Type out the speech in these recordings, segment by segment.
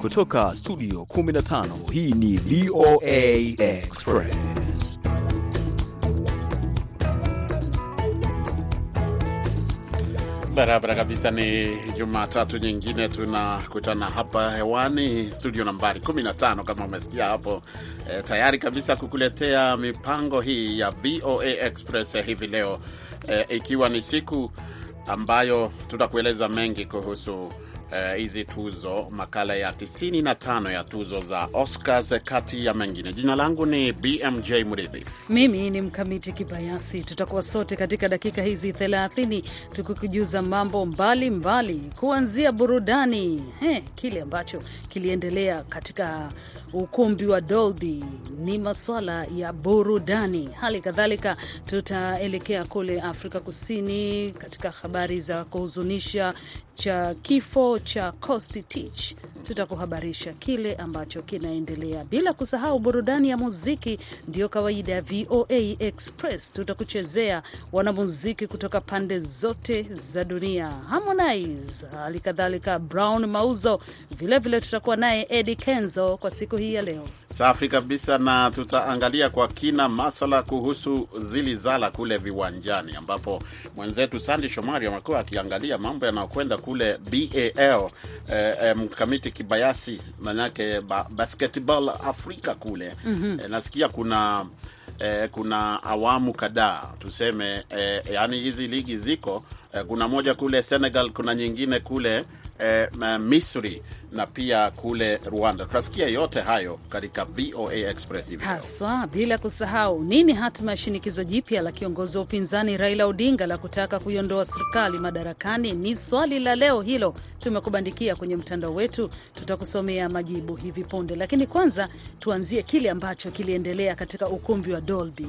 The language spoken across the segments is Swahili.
Kutoka studio 15 hii ni VOA Express. Barabara kabisa. Ni Jumatatu nyingine tunakutana hapa hewani studio nambari 15 kama umesikia hapo e, tayari kabisa kukuletea mipango hii ya VOA Express hivi leo e, ikiwa ni siku ambayo tutakueleza mengi kuhusu hizi uh, tuzo makala ya 95 ya tuzo za Oscars kati ya mengine. Jina langu ni BMJ Mridhi, mimi ni Mkamiti Kibayasi. Tutakuwa sote katika dakika hizi 30 tukikujuza mambo mbalimbali mbali, kuanzia burudani He, kile ambacho kiliendelea katika ukumbi wa Dolby ni masuala ya burudani. Hali kadhalika tutaelekea kule Afrika Kusini katika habari za kuhuzunisha cha kifo cha Costi Tich. Tutakuhabarisha kile ambacho kinaendelea, bila kusahau burudani ya muziki. Ndiyo kawaida ya VOA Express. Tutakuchezea wanamuziki kutoka pande zote za dunia, Harmonize, hali kadhalika Brown Mauzo, vilevile tutakuwa naye Eddie Kenzo kwa siku hii ya leo. Safi kabisa, na tutaangalia kwa kina maswala kuhusu zilizala kule viwanjani, ambapo mwenzetu Sandi Shomari amekuwa akiangalia mambo yanayokwenda kule BAL eh, eh, mkamiti Kibayasi, manake ba, basketball Afrika kule mm -hmm. eh, nasikia kuna eh, kuna awamu kadhaa tuseme, eh, yani hizi ligi ziko eh, kuna moja kule Senegal, kuna nyingine kule eh, Misri na pia kule Rwanda. Tutasikia yote hayo katika VOA Express hivi haswa, bila kusahau nini hatima ya shinikizo jipya la kiongozi wa upinzani Raila Odinga la kutaka kuiondoa serikali madarakani. Ni swali la leo hilo, tumekubandikia kwenye mtandao wetu, tutakusomea majibu hivi punde, lakini kwanza tuanzie kile ambacho kiliendelea katika ukumbi wa Dolby.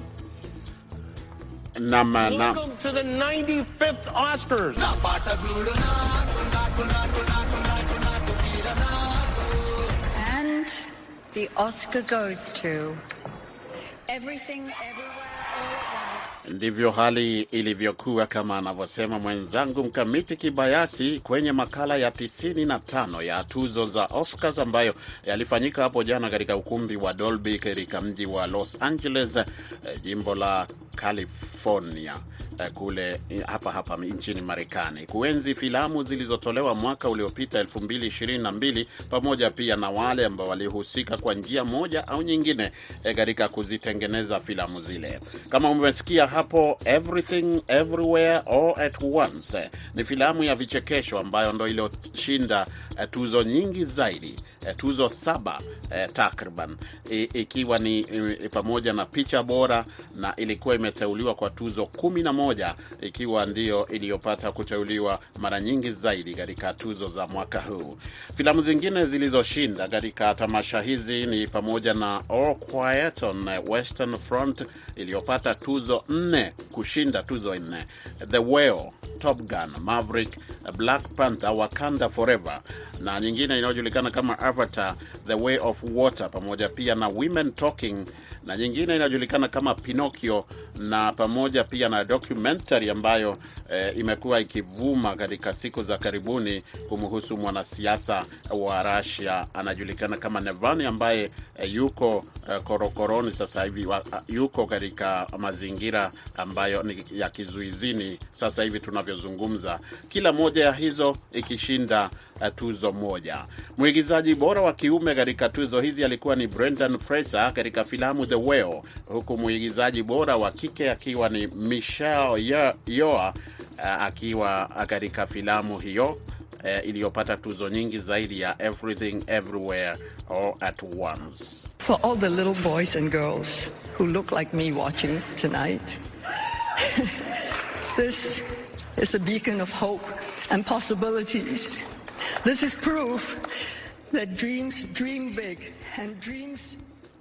Nam, nam. To the 95th Oscars. And the Oscar goes to Everything Everywhere. Ndivyo hali ilivyokuwa kama anavyosema mwenzangu Mkamiti Kibayasi kwenye makala ya 95 ya tuzo za Oscars ambayo yalifanyika hapo jana katika ukumbi wa Dolby katika mji wa Los Angeles, jimbo la California kule hapa hapa nchini Marekani, kuenzi filamu zilizotolewa mwaka uliopita 2022 pamoja pia na wale ambao walihusika kwa njia moja au nyingine katika kuzitengeneza filamu zile. Kama umesikia hapo, Everything Everywhere All at Once ni filamu ya vichekesho ambayo ndo iliyoshinda tuzo nyingi zaidi, tuzo saba eh, takriban, ikiwa ni pamoja na picha bora, na ilikuwa imeteuliwa kwa tuzo kumi na moja ikiwa ndiyo iliyopata kuteuliwa mara nyingi zaidi katika tuzo za mwaka huu. Filamu zingine zilizoshinda katika tamasha hizi ni pamoja na All Quiet on Western Front iliyopata tuzo nne, kushinda tuzo nne, The Whale, Top Gun, Maverick, Black Panther, Wakanda Forever na nyingine inayojulikana kama Avatar, The Way of Water, pamoja pia na Women Talking na nyingine inayojulikana kama Pinocchio na pamoja pia na documentary ambayo eh, imekuwa ikivuma katika siku za karibuni kumhusu mwanasiasa wa Russia anajulikana kama Navalny ambaye eh, yuko eh, korokoroni sasa hivi wa, yuko katika mazingira ambayo ni ya kizuizini sasa hivi tunavyozungumza, kila moja ya hizo ikishinda uh, tuzo moja. Mwigizaji bora wa kiume katika tuzo hizi alikuwa ni Brendan Fraser katika filamu The Whale, huku mwigizaji bora wa kike akiwa ni Michelle Yeoh uh, akiwa katika filamu hiyo Uh, iliyopata tuzo nyingi zaidi ya Everything Everywhere All at Once. For all the little boys and girls who look like me watching tonight, this is a beacon of hope and possibilities. This is proof that dreams dream big and dreams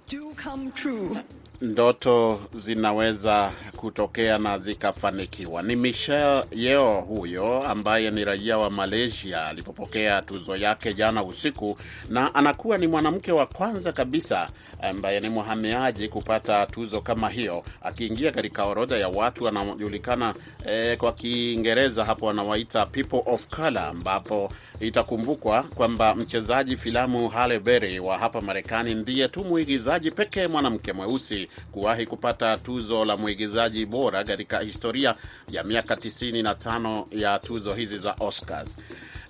do come true. Ndoto zinaweza kutokea na zikafanikiwa. Ni Michelle Yeoh huyo ambaye ni raia wa Malaysia alipopokea tuzo yake jana usiku, na anakuwa ni mwanamke wa kwanza kabisa ambaye ni mhamiaji kupata tuzo kama hiyo, akiingia katika orodha ya watu wanaojulikana eh, kwa Kiingereza hapo wanawaita people of color, ambapo itakumbukwa kwamba mchezaji filamu Halle Berry wa hapa Marekani ndiye tu mwigizaji pekee mwanamke mweusi kuwahi kupata tuzo la mwigizaji bora katika historia ya miaka 95 ya tuzo hizi za Oscars.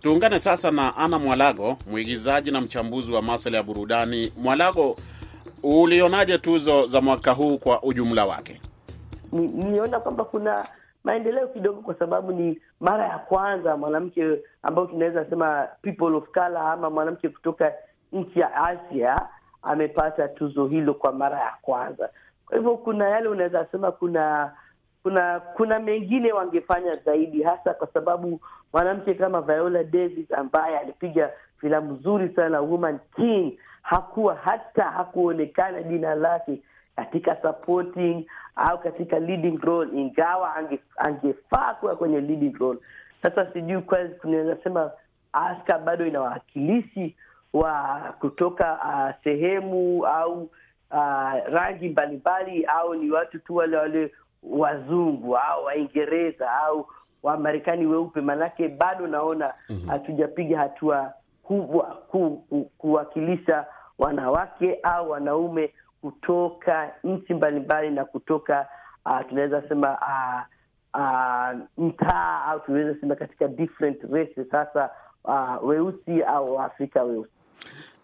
Tuungane sasa na Ana Mwalago, mwigizaji na mchambuzi wa masuala ya burudani. Mwalago, ulionaje tuzo za mwaka huu kwa ujumla wake? Niliona kwamba kuna maendeleo kidogo, kwa sababu ni mara ya kwanza mwanamke ambao tunaweza sema people of color ama mwanamke kutoka nchi ya Asia amepata tuzo hilo kwa mara ya kwanza. Kwa hivyo kuna yale unaweza sema kuna kuna kuna mengine wangefanya zaidi, hasa kwa sababu mwanamke kama Viola Davis ambaye alipiga filamu nzuri sana Woman King hakuwa hata hakuonekana jina lake katika supporting au katika leading role, ingawa angefaa kuwa kwenye leading role. Sasa sijui kunaweza sema Aska bado ina wawakilishi wa kutoka uh, sehemu au uh, rangi mbalimbali au ni watu tu wale wale wazungu au Waingereza au Wamarekani weupe, manake bado naona hatujapiga mm -hmm. hatua kubwa ku, ku, kuwakilisha wanawake au wanaume kutoka nchi mbalimbali na kutoka uh, tunaweza sema uh, uh, mtaa au tunaweza sema katika different races, sasa uh, weusi au Waafrika weusi.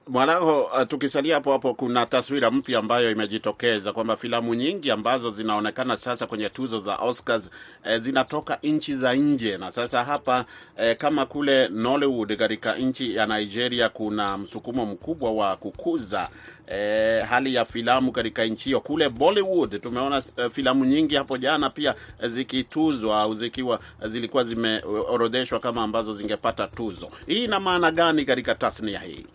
Mwalaho, uh, tukisalia hapo hapo, kuna taswira mpya ambayo imejitokeza kwamba filamu nyingi ambazo zinaonekana sasa kwenye tuzo za Oscars eh, zinatoka nchi za nje, na sasa hapa eh, kama kule Nollywood katika nchi ya Nigeria kuna msukumo mkubwa wa kukuza eh, hali ya filamu katika nchi hiyo. Kule Bollywood tumeona eh, filamu nyingi hapo jana pia zikituzwa au zikiwa zilikuwa zimeorodheshwa kama ambazo zingepata tuzo. Hii ina maana gani katika tasnia hii?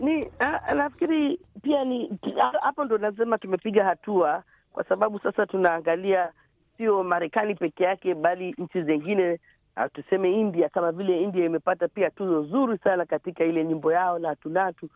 Ni nafikiri pia ni hapo ndo nasema tumepiga hatua, kwa sababu sasa tunaangalia sio Marekani peke yake, bali nchi zingine, tuseme India. Kama vile India imepata pia tuzo zuri sana katika ile nyimbo yao Natu Natu.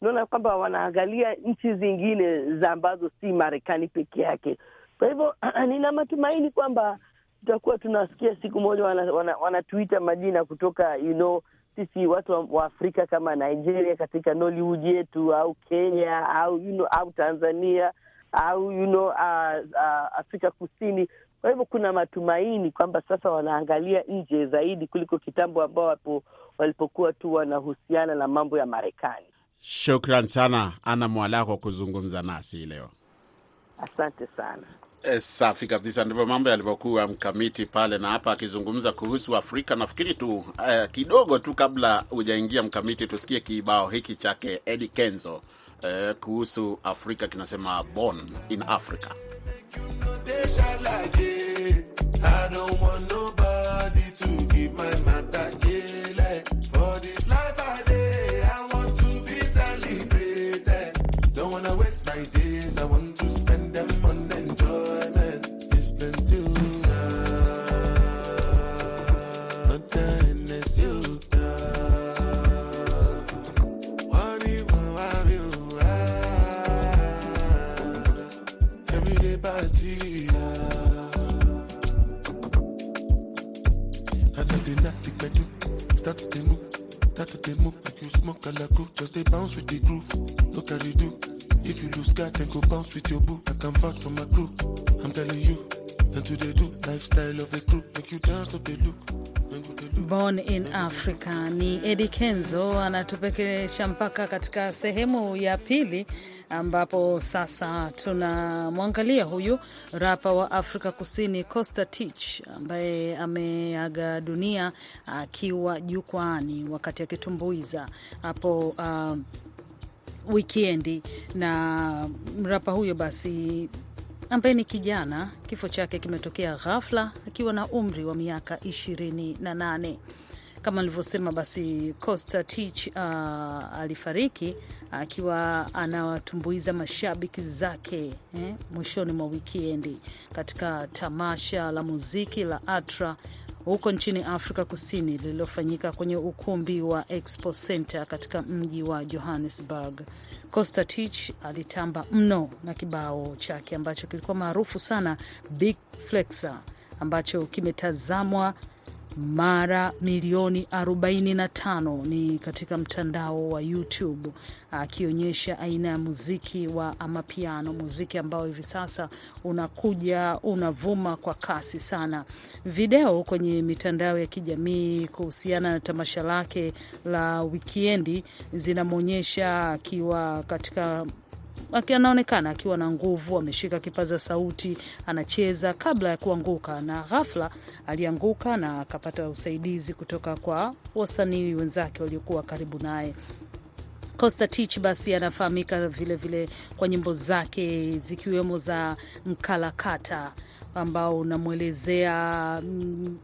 Unaona kwamba wanaangalia nchi zingine za ambazo si Marekani peke yake. Kwa hivyo nina matumaini kwamba tutakuwa tunasikia siku moja wanatuita wana, wana majina kutoka you know, sisi watu wa Afrika kama Nigeria katika Nollywood yetu au Kenya au you know, au Tanzania au you know, uh, uh, Afrika Kusini. Kwa hivyo kuna matumaini kwamba sasa wanaangalia nje zaidi kuliko kitambo ambao wapo walipokuwa tu wanahusiana na mambo ya Marekani. Shukran sana Ana Mwalako kuzungumza nasi leo. Asante sana. E, safi kabisa. Ndivyo mambo yalivyokuwa mkamiti pale na hapa akizungumza kuhusu Afrika. Nafikiri tu eh, kidogo tu kabla hujaingia mkamiti, tusikie kibao hiki chake Eddie Kenzo eh, kuhusu Afrika kinasema born in Africa. Born in Africa ni Eddie Kenzo anatupekesha mpaka katika sehemu ya pili ambapo sasa tunamwangalia huyu rapa wa Afrika Kusini Costa Titch ambaye ameaga dunia akiwa jukwaani wakati akitumbuiza hapo uh, wikendi na rapa huyo basi ambaye ni kijana. Kifo chake kimetokea ghafla akiwa na umri wa miaka ishirini na nane. Kama nilivyosema, basi Costa Tich uh, alifariki akiwa anawatumbuiza mashabiki zake eh, mwishoni mwa wikiendi katika tamasha la muziki la Atra huko nchini Afrika Kusini lililofanyika kwenye ukumbi wa Expo Center katika mji wa Johannesburg. Costa Tich alitamba mno na kibao chake ambacho kilikuwa maarufu sana, Big Flexer, ambacho kimetazamwa mara milioni 45 ni katika mtandao wa YouTube, akionyesha aina ya muziki wa amapiano, muziki ambao hivi sasa unakuja unavuma kwa kasi sana. Video kwenye mitandao ya kijamii kuhusiana na tamasha lake la wikiendi zinamwonyesha akiwa katika anaonekana akiwa na nguvu, ameshika kipaza sauti, anacheza kabla ya kuanguka, na ghafla alianguka na akapata usaidizi kutoka kwa wasanii wenzake waliokuwa karibu naye. Costa Tich basi anafahamika vilevile kwa nyimbo zake zikiwemo za Nkalakata ambao unamwelezea mm,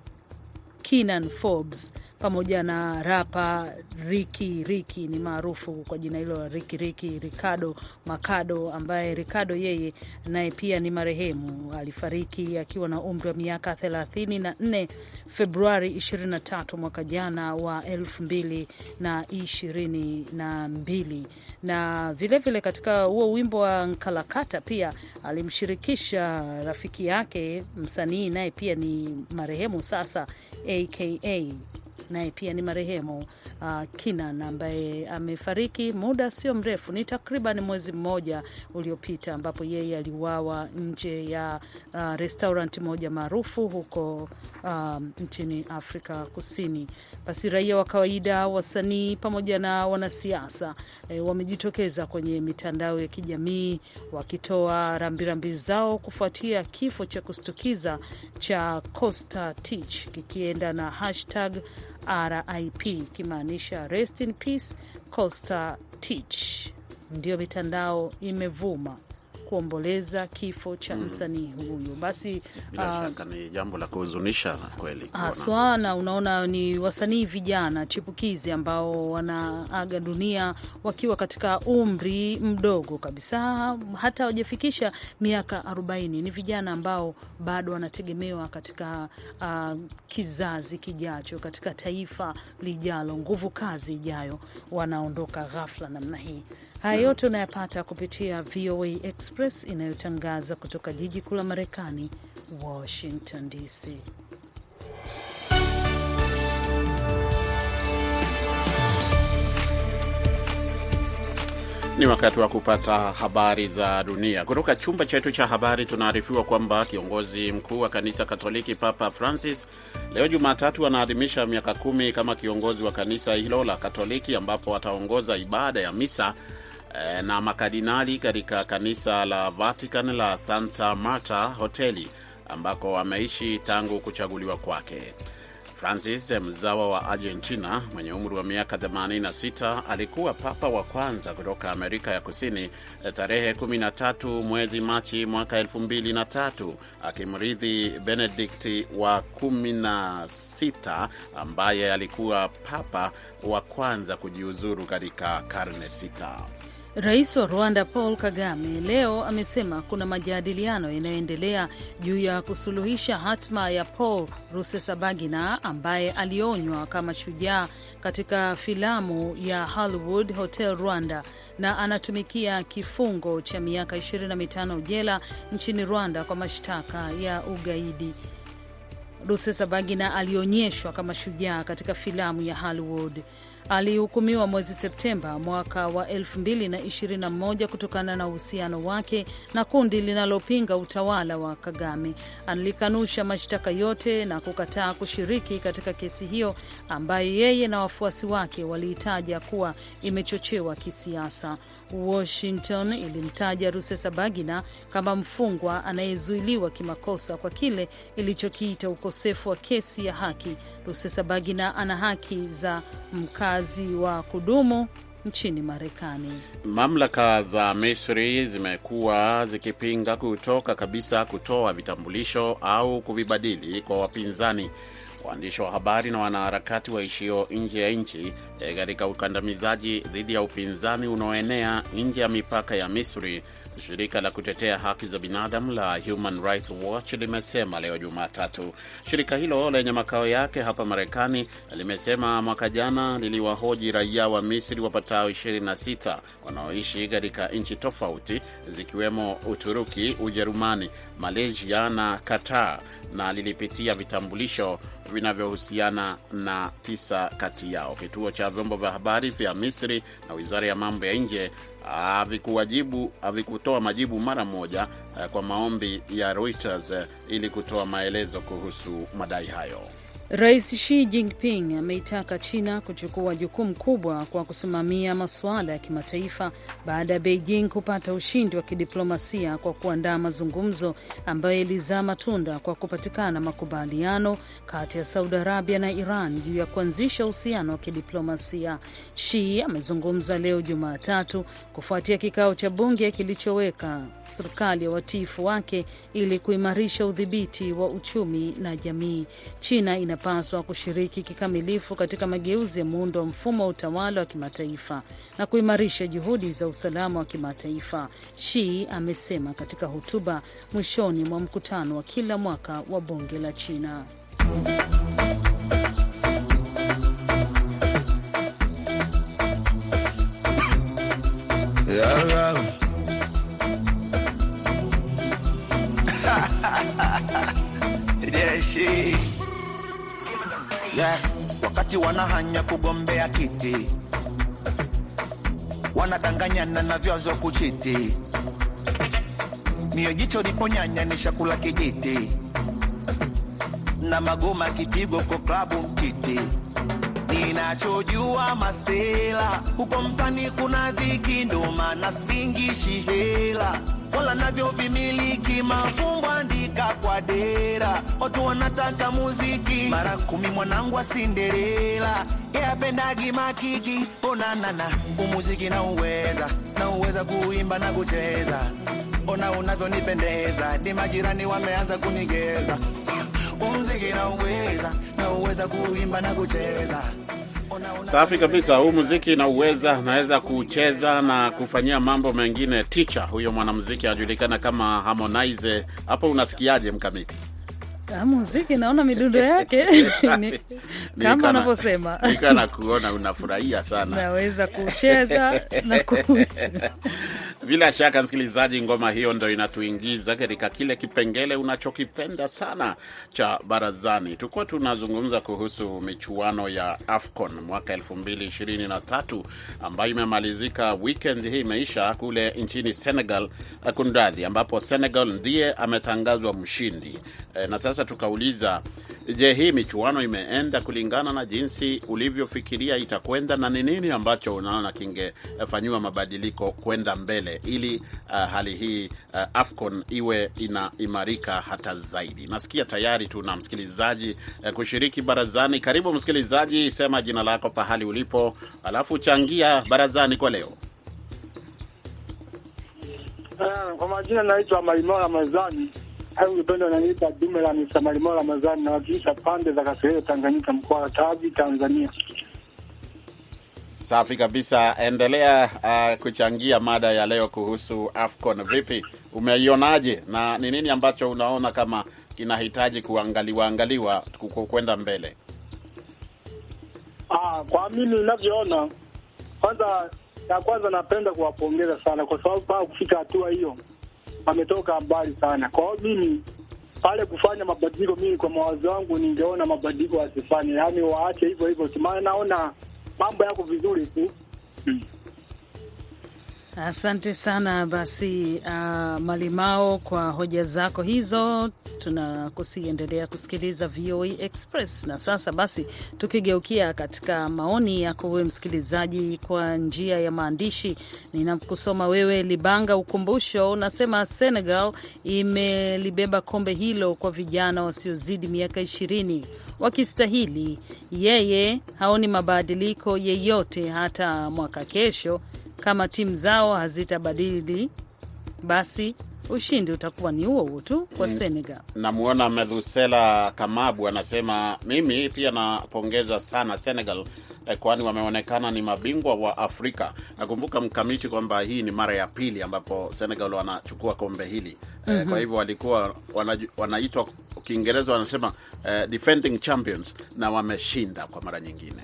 Forbes pamoja na rapa Riki Riki ni maarufu kwa jina hilo la Riki Riki, Ricardo Makado, ambaye Ricardo yeye naye pia ni marehemu, alifariki akiwa na umri wa miaka 34 Februari 23 mwaka jana wa 2022. Na vilevile vile katika huo wimbo wa Nkalakata pia alimshirikisha rafiki yake msanii naye pia ni marehemu sasa, aka naye pia ni marehemu uh, Kinan ambaye amefariki muda sio mrefu, ni takriban mwezi mmoja uliopita, ambapo yeye aliuawa nje ya uh, restaurant moja maarufu huko uh, nchini Afrika Kusini. Basi raia wa kawaida, wasanii pamoja na wanasiasa e, wamejitokeza kwenye mitandao ya kijamii wakitoa rambirambi zao kufuatia kifo cha kustukiza cha Costa Tich kikienda na hashtag RIP ikimaanisha rest in peace Costa Titch. Ndiyo mitandao imevuma kuomboleza kifo cha msanii huyu. Basi Bila uh, shaka ni jambo la kuhuzunisha kweli haswa na unaona ni wasanii vijana chipukizi ambao wanaaga dunia wakiwa katika umri mdogo kabisa, hata hawajafikisha miaka 40. Ni vijana ambao bado wanategemewa katika uh, kizazi kijacho, katika taifa lijalo, nguvu kazi ijayo, wanaondoka ghafla namna hii. Haya yote unayapata kupitia VOA Express inayotangaza kutoka jiji kuu la Marekani, Washington DC. Ni wakati wa kupata habari za dunia kutoka chumba chetu cha habari. Tunaarifiwa kwamba kiongozi mkuu wa kanisa Katoliki Papa Francis leo Jumatatu anaadhimisha miaka kumi kama kiongozi wa kanisa hilo la Katoliki, ambapo ataongoza ibada ya misa na makardinali katika kanisa la Vatican la Santa Marta hoteli ambako ameishi tangu kuchaguliwa kwake. Francis mzawa wa Argentina mwenye umri wa miaka 86 alikuwa papa wa kwanza kutoka Amerika ya Kusini tarehe 13 mwezi Machi mwaka 2003 akimrithi Benedikti wa 16 ambaye alikuwa papa wa kwanza kujiuzuru katika karne sita. Rais wa Rwanda Paul Kagame leo amesema kuna majadiliano yanayoendelea juu ya kusuluhisha hatma ya Paul Rusesabagina ambaye alionywa kama shujaa katika filamu ya Hollywood Hotel Rwanda na anatumikia kifungo cha miaka 25 jela nchini Rwanda kwa mashtaka ya ugaidi. Rusesabagina alionyeshwa kama shujaa katika filamu ya Hollywood. Alihukumiwa mwezi Septemba mwaka wa 2021 kutokana na uhusiano wake na kundi linalopinga utawala wa Kagame. Alikanusha mashtaka yote na kukataa kushiriki katika kesi hiyo ambayo yeye na wafuasi wake waliitaja kuwa imechochewa kisiasa. Washington ilimtaja Rusesabagina kama mfungwa anayezuiliwa kimakosa kwa kile ilichokiita ukosefu wa kesi ya haki. Rusesabagina ana haki za mkazi wa kudumu nchini Marekani. Mamlaka za Misri zimekuwa zikipinga kutoka kabisa kutoa vitambulisho au kuvibadili kwa wapinzani waandishi wa habari na wanaharakati waishio nje ya nchi eh, katika ukandamizaji dhidi ya upinzani unaoenea nje ya mipaka ya Misri. Shirika la kutetea haki za binadamu la Human Rights Watch limesema leo Jumatatu. Shirika hilo lenye makao yake hapa Marekani limesema mwaka jana liliwahoji raia wa Misri wapatao 26 wanaoishi katika nchi tofauti zikiwemo Uturuki, Ujerumani, Malaysia na Qatar, na lilipitia vitambulisho vinavyohusiana na tisa kati yao. Kituo cha vyombo vya habari vya Misri na wizara ya mambo ya nje havikuwajibu havikutoa majibu mara moja uh, kwa maombi ya Reuters uh, ili kutoa maelezo kuhusu madai hayo. Rais Xi Jinping ameitaka China kuchukua jukumu kubwa kwa kusimamia masuala ya kimataifa baada ya Beijing kupata ushindi wa kidiplomasia kwa kuandaa mazungumzo ambayo yalizaa matunda kwa kupatikana makubaliano kati ya Saudi Arabia na Iran juu ya kuanzisha uhusiano wa kidiplomasia. Xi amezungumza leo Jumatatu kufuatia kikao cha bunge kilichoweka serikali ya watiifu wake ili kuimarisha udhibiti wa uchumi na jamii. China ina paswa kushiriki kikamilifu katika mageuzi ya muundo wa mfumo wa utawala wa kimataifa na kuimarisha juhudi za usalama wa kimataifa, Shi amesema katika hotuba mwishoni mwa mkutano wa kila mwaka wa bunge la China. Yeah, wakati wanahanya kugombea kiti. Wanadanganyana na vyazo kuchiti, mio jicho liponyanya ni shakula kijiti. Na magoma kipigo kwa klabu mtiti. Ninachojua masela huko mtani kuna dhiki, ndo maana singishi hela. Wala navyo vimiliki mafumbo kwa dera, watu wanataka muziki mara kumi. Mwanangu wa Cinderella yapendagi makiki onanana, umuziki na uweza na uweza kuimba na kucheza, ona unavyonipendeza, ni majirani wameanza kunigeza. Umuziki na uweza na uweza kuimba na kucheza Safi kabisa, huu muziki nauweza, naweza kucheza na kufanyia mambo mengine. Ticha huyo mwanamuziki anajulikana kama Harmonize. Hapo unasikiaje mkamiti? Muziki naona midundo yake. Kama unavyosema, nika na kuona unafurahia sana, naweza kucheza na ku... Bila shaka msikilizaji, ngoma hiyo ndo inatuingiza katika kile kipengele unachokipenda sana cha barazani. Tukuwa tunazungumza kuhusu michuano ya AFCON mwaka 2023 ambayo imemalizika weekend hii, imeisha kule nchini Senegal, kundadhi, ambapo Senegal ndiye ametangazwa mshindi e, na sasa tukauliza, je, hii michuano imeenda kulingana na jinsi ulivyofikiria itakwenda, na ni nini ambacho unaona kingefanyiwa mabadiliko kwenda mbele ili uh, hali hii uh, AFCON iwe inaimarika hata zaidi. Nasikia tayari tuna msikilizaji uh, kushiriki barazani. Karibu msikilizaji, sema jina lako, pahali ulipo, alafu changia barazani kwa leo. Kwa majina naitwa Malimao Ramadhani au upendo unaniita dume la ramazani Ramadhani, nawakilisha pande za Kasehero, Tanganyika, mkoa wa Tavi, Tanzania. Safi kabisa, endelea uh, kuchangia mada ya leo kuhusu AFCON. Vipi, umeionaje na ni nini ambacho unaona kama kinahitaji kuangaliwa angaliwa kwenda mbele? Ah, kwa mimi ninavyoona, kwanza ya kwanza napenda kuwapongeza sana kwa sababu paa kufika hatua hiyo wametoka mbali sana. Kwa hiyo mimi pale kufanya mabadiliko, mimi kwa mawazo wangu ningeona mabadiliko wasifanye, yaani waache hivyo hivyo, maana naona mambo yako vizuri tu. Hmm. Asante sana basi, uh, Malimao kwa hoja zako hizo. Tunakusiendelea kusikiliza VOA Express. Na sasa basi, tukigeukia katika maoni yako wewe msikilizaji kwa njia ya maandishi, ninakusoma wewe. Libanga Ukumbusho unasema Senegal imelibeba kombe hilo kwa vijana wasiozidi miaka ishirini wakistahili. Yeye haoni mabadiliko yeyote hata mwaka kesho kama timu zao hazitabadili basi ushindi utakuwa ni huo huo tu kwa Senegal. Namwona Medhusela Kamabu anasema mimi pia napongeza sana Senegal eh, kwani wameonekana ni mabingwa wa Afrika. Nakumbuka mkamiti kwamba hii ni mara ya pili ambapo Senegal wanachukua kombe hili eh, kwa hivyo walikuwa wanaitwa Kiingereza wanasema eh, defending champions na wameshinda kwa mara nyingine.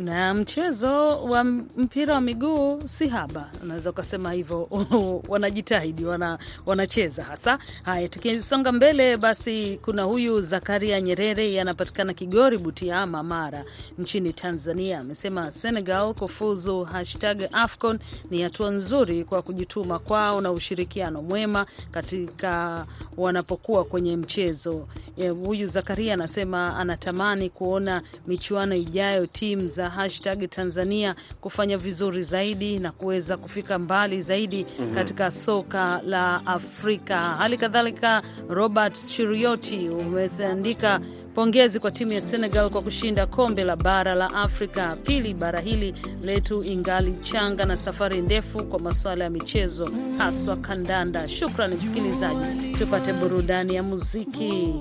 Na mchezo wa mpira wa miguu si haba, unaweza ukasema hivyo. Wanajitahidi, wana, wanacheza hasa. Haya, tukisonga mbele, basi kuna huyu Zakaria Nyerere, anapatikana Kigori, Butiama, Mara nchini Tanzania. Amesema Senegal kufuzu hashtag AFCON ni hatua nzuri kwa kujituma kwao na ushirikiano mwema katika wanapokuwa kwenye mchezo. Eh, Huyu Zakaria anasema anatamani kuona michuano ijayo timu za hashtag Tanzania kufanya vizuri zaidi na kuweza kufika mbali zaidi katika soka la Afrika. Hali kadhalika, Robert Chirioti umeandika pongezi kwa timu ya Senegal kwa kushinda kombe la bara la Afrika. Pili, bara hili letu ingali changa na safari ndefu kwa masuala ya michezo, haswa kandanda. Shukrani msikilizaji, tupate burudani ya muziki.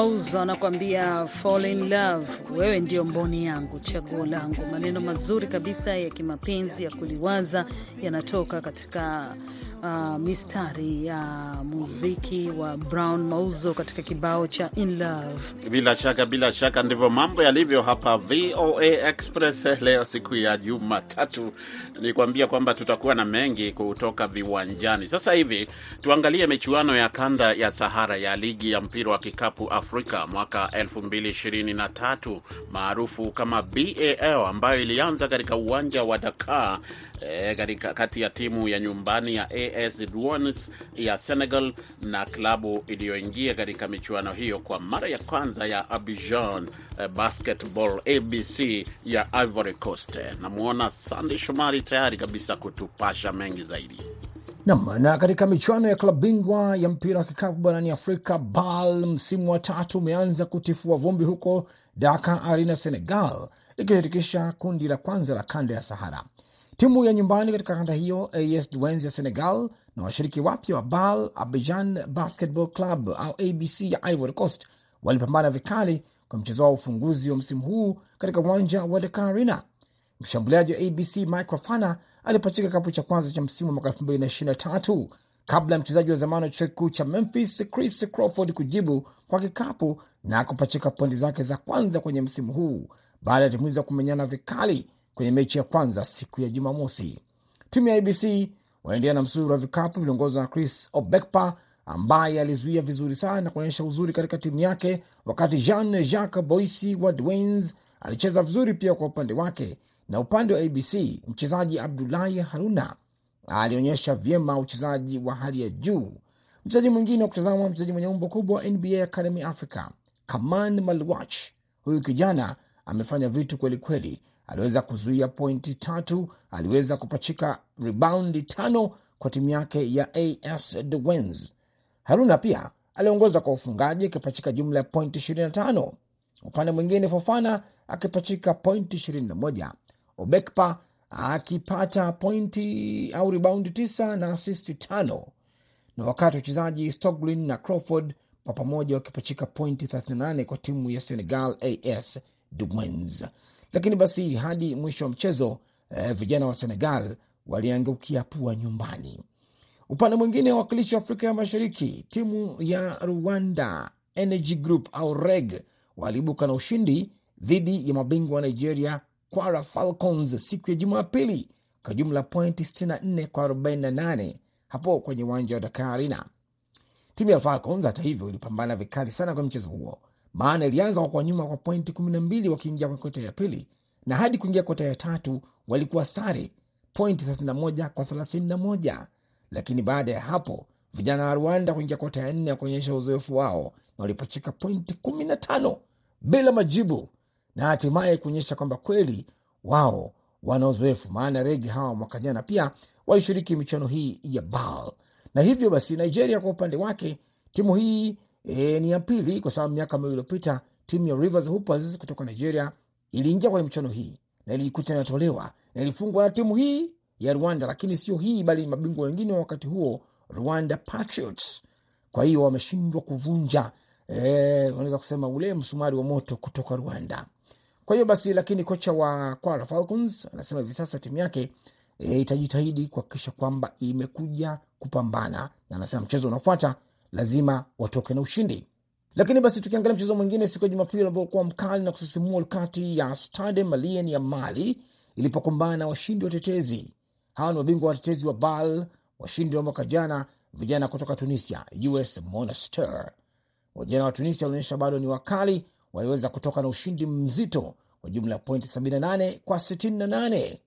Mauzo anakuambia fall in love, wewe ndio mboni yangu, chaguo langu. Maneno mazuri kabisa ya kimapenzi ya kuliwaza yanatoka katika uh, mistari ya muziki wa Brown Mauzo katika kibao cha in love. Bila shaka, bila shaka ndivyo mambo yalivyo hapa VOA Express leo, siku ya Jumatatu. Ni kuambia kwamba tutakuwa na mengi kutoka viwanjani. Sasa hivi tuangalie michuano ya kanda ya Sahara ya ligi ya mpira wa kikapu Afrika mwaka 2023 maarufu kama BAL ambayo ilianza katika uwanja wa Dakar eh, katika kati ya timu ya nyumbani ya AS Douanes ya Senegal na klabu iliyoingia katika michuano hiyo kwa mara ya kwanza ya Abidjan eh, Basketball ABC ya Ivory Coast. Namwona Sandy Shomari tayari kabisa kutupasha mengi zaidi. Nam, na katika michuano ya klabu bingwa ya mpira wa kikapu barani Afrika, BAL msimu wa tatu umeanza kutifua vumbi huko Dakar Arena, Senegal, ikishirikisha kundi la kwanza la kanda ya Sahara. Timu ya nyumbani katika kanda hiyo AS Douanes ya Senegal na washiriki wapya wa BAL Abidjan Basketball Club au ABC ya Ivory Coast walipambana vikali kwa mchezo wa ufunguzi wa msimu huu katika uwanja wa Dakar Arena. Mshambuliaji wa ABC Mike Fofana alipachika kikapu cha kwanza cha msimu wa mwaka 2023 kabla ya mchezaji wa zamani wa chuo kikuu cha Memphis Chris Crawford kujibu kwa kikapu na kupachika pointi zake za kwanza kwenye msimu huu baada ya timu hizo kumenyana vikali kwenye mechi ya kwanza siku ya Jumamosi. Timu ya ABC waendelea na msururu wa vikapu viliongozwa na Chris Obekpa ambaye alizuia vizuri sana na kuonyesha uzuri katika timu yake, wakati Jean Jacques Boisi wa Dwaynes alicheza vizuri pia kwa upande wake, na upande wa ABC mchezaji Abdulahi Haruna alionyesha vyema uchezaji wa hali ya juu. Mchezaji mwingine wa kutazama, mchezaji mwenye umbo kubwa wa NBA Academy Africa, Kaman Malwach, huyu kijana amefanya vitu kwelikweli kweli. Aliweza kuzuia pointi tatu, aliweza kupachika ribaundi tano kwa timu yake ya AS Douanes. Haruna pia aliongoza kwa ufungaji akipachika jumla ya pointi 25. Upande mwingine Fofana akipachika pointi 21. Obekpa akipata pointi au ribaundi tisa na asisti tano, na wakati wachezaji Stoglin na Crawford kwa pamoja wakipachika pointi 38 kwa timu ya Senegal AS Dumens. Lakini basi hadi mwisho wa mchezo eh, vijana wa Senegal waliangukia pua nyumbani. Upande mwingine, wawakilishi wa Afrika ya Mashariki, timu ya Rwanda Energy Group au REG waliibuka na ushindi dhidi ya mabingwa wa Nigeria Kwara Falcons siku ya Jumapili kwa jumla pointi 64 kwa 48 hapo kwenye uwanja wa Dakar Arena. Timu ya Falcons hata hivyo ilipambana vikali sana kwenye mchezo huo, maana ilianza kwa nyuma kwa pointi 12 wakiingia kwenye kota ya pili, na hadi kuingia kota ya tatu walikuwa sare pointi 31 kwa 31, lakini baada ya hapo vijana wa Rwanda kuingia kota ya nne kuonyesha uzoefu wao na walipachika pointi 15 bila majibu na hatimaye kuonyesha kwamba kweli wao wana uzoefu, maana regi hawa mwaka jana pia walishiriki michuano hii ya BAL. Na hivyo basi, Nigeria kwa upande wake timu hii e, ni ya pili, kwa sababu miaka miwili iliyopita timu ya Rivers Hoopers kutoka Nigeria iliingia kwenye michuano hii na ilikuta inatolewa na ilifungwa na timu hii ya Rwanda, lakini sio hii, bali mabingwa wengine wa wakati huo Rwanda Patriots. Kwa hiyo wameshindwa kuvunja e, kusema ule msumari wa moto kutoka Rwanda. Kwa hiyo basi, lakini kocha wa Kwara Falcons anasema hivi sasa timu yake e, itajitahidi kuhakikisha kwamba imekuja kupambana, na anasema mchezo unaofuata lazima watoke na ushindi. Lakini basi tukiangalia mchezo mwingine siku ya Jumapili ambao mkali na kusisimua kati ya Stade Malien ya Mali ilipokumbana na washindi watetezi. Hawa ni mabingwa watetezi wa BAL, washindi wa mwaka jana, vijana kutoka Tunisia, US Monastir. Vijana wa Tunisia walionyesha bado ni wakali waliweza kutoka na ushindi mzito wa jumla ya pointi 78 kwa 68.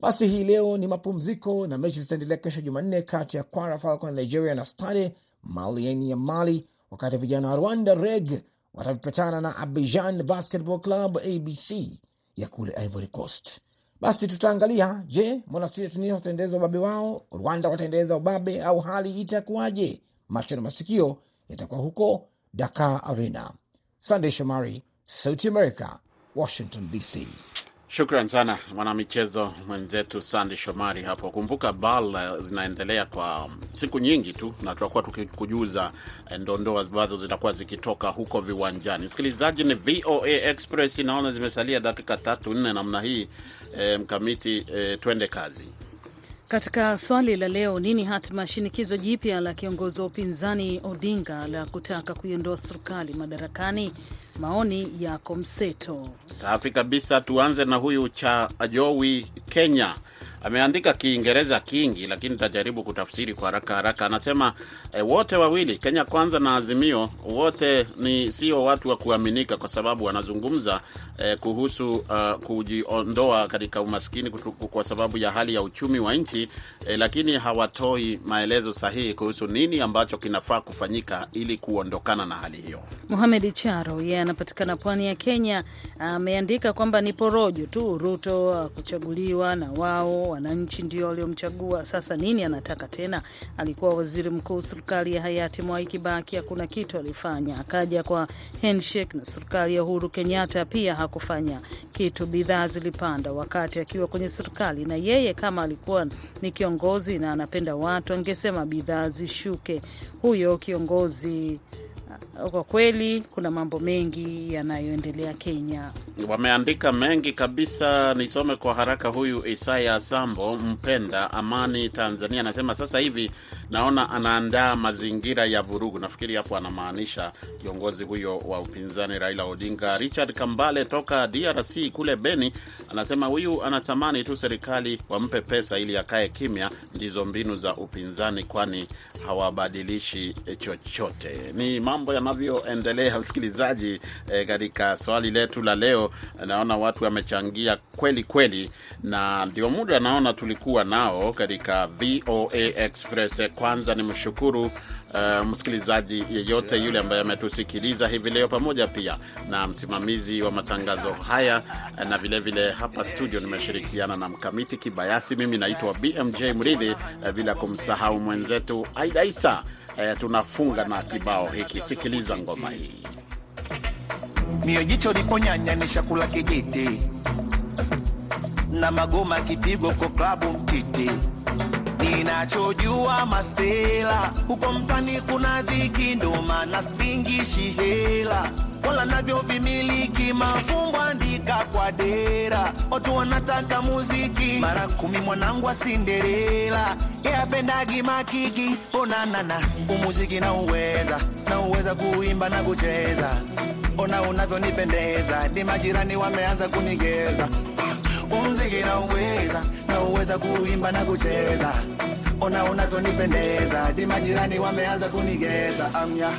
Basi hii leo ni mapumziko na mechi zitaendelea kesho Jumanne kati ya Kwara Falcon Nigeria na Stade Malien ya Mali, wakati vijana wa Rwanda Reg watapatana na Abidjan Basketball Club ABC ya kule Ivory Coast. Basi tutaangalia, je, Monastir Tunisia wataendeleza ubabe wao, Rwanda wataendeleza ubabe au hali itakuwaje? Macho na masikio yatakuwa huko Dakar Arena. Sandey Shomari, Sauti America, Washington DC. Shukran sana mwanamichezo mwenzetu Sandi Shomari hapo. Kumbuka BAL zinaendelea kwa siku nyingi tu, na tutakuwa tukikujuza ndondoo ambazo zitakuwa zikitoka huko viwanjani. Msikilizaji, ni VOA Express, naona zimesalia dakika tatu nne namna hii. E, mkamiti e, twende kazi. Katika swali la leo, nini hatima ya shinikizo jipya la kiongozi wa upinzani Odinga la kutaka kuiondoa serikali madarakani? Maoni yako mseto. Safi kabisa. Tuanze na huyu cha Ajowi Kenya, ameandika Kiingereza kingi, lakini tajaribu kutafsiri kwa haraka haraka. Anasema e, wote wawili Kenya Kwanza na Azimio wote ni sio watu wa kuaminika, kwa sababu wanazungumza e, kuhusu uh, kujiondoa katika umaskini kutuku, kwa sababu ya hali ya uchumi wa nchi e, lakini hawatoi maelezo sahihi kuhusu nini ambacho kinafaa kufanyika ili kuondokana na hali hiyo. Muhamed Charo yeye anapatikana pwani ya Kenya, ameandika kwamba ni porojo tu Ruto kuchaguliwa na wao wananchi ndio waliomchagua. Sasa nini anataka tena? Alikuwa waziri mkuu serikali ya hayati Mwai Kibaki, hakuna kitu alifanya. Akaja kwa handshake na serikali ya Uhuru Kenyatta, pia hakufanya kitu. Bidhaa zilipanda wakati akiwa kwenye serikali, na yeye kama alikuwa ni kiongozi na anapenda watu, angesema bidhaa zishuke. Huyo kiongozi kwa kweli kuna mambo mengi yanayoendelea Kenya. Wameandika mengi kabisa, nisome kwa haraka. Huyu Isaya Sambo mpenda amani Tanzania anasema sasa hivi naona anaandaa mazingira ya vurugu. Nafikiri hapo anamaanisha kiongozi huyo wa upinzani Raila Odinga. Richard Kambale toka DRC kule Beni anasema huyu anatamani tu serikali wampe pesa ili akae kimya. Ndizo mbinu za upinzani, kwani hawabadilishi chochote. Ni mambo yanavyoendelea, msikilizaji. Katika e, swali letu la leo, naona watu wamechangia kweli kweli, na ndio muda naona tulikuwa nao katika VOA Express. Kwanza ni mshukuru uh, msikilizaji yeyote yule ambaye ametusikiliza hivi leo, pamoja pia na msimamizi wa matangazo haya, na vilevile vile hapa studio nimeshirikiana na Mkamiti Kibayasi. Mimi naitwa BMJ Mridhi, uh, bila kumsahau mwenzetu Aida Isa. Uh, tunafunga na kibao hiki, sikiliza ngoma hii. Mio jicho liponyanya ni chakula kijiti na magoma kipigo kwa klabu mtiti ninachojua masela huko mtani kuna dhiki ndo maana singishi hela. Wala navyo vimiliki mafumbo andika kwa dera. Watu wanataka muziki mara kumi mwanangu wa Cinderella yapendagi makiki onanana umuziki na uweza na uweza kuimba na kucheza. Ona unavyonipendeza ni majirani wameanza kunigeza umziki na uweza na uweza kuimba na kucheza. Ona unavyonipendeza di majirani wameanza kunigeza. Amya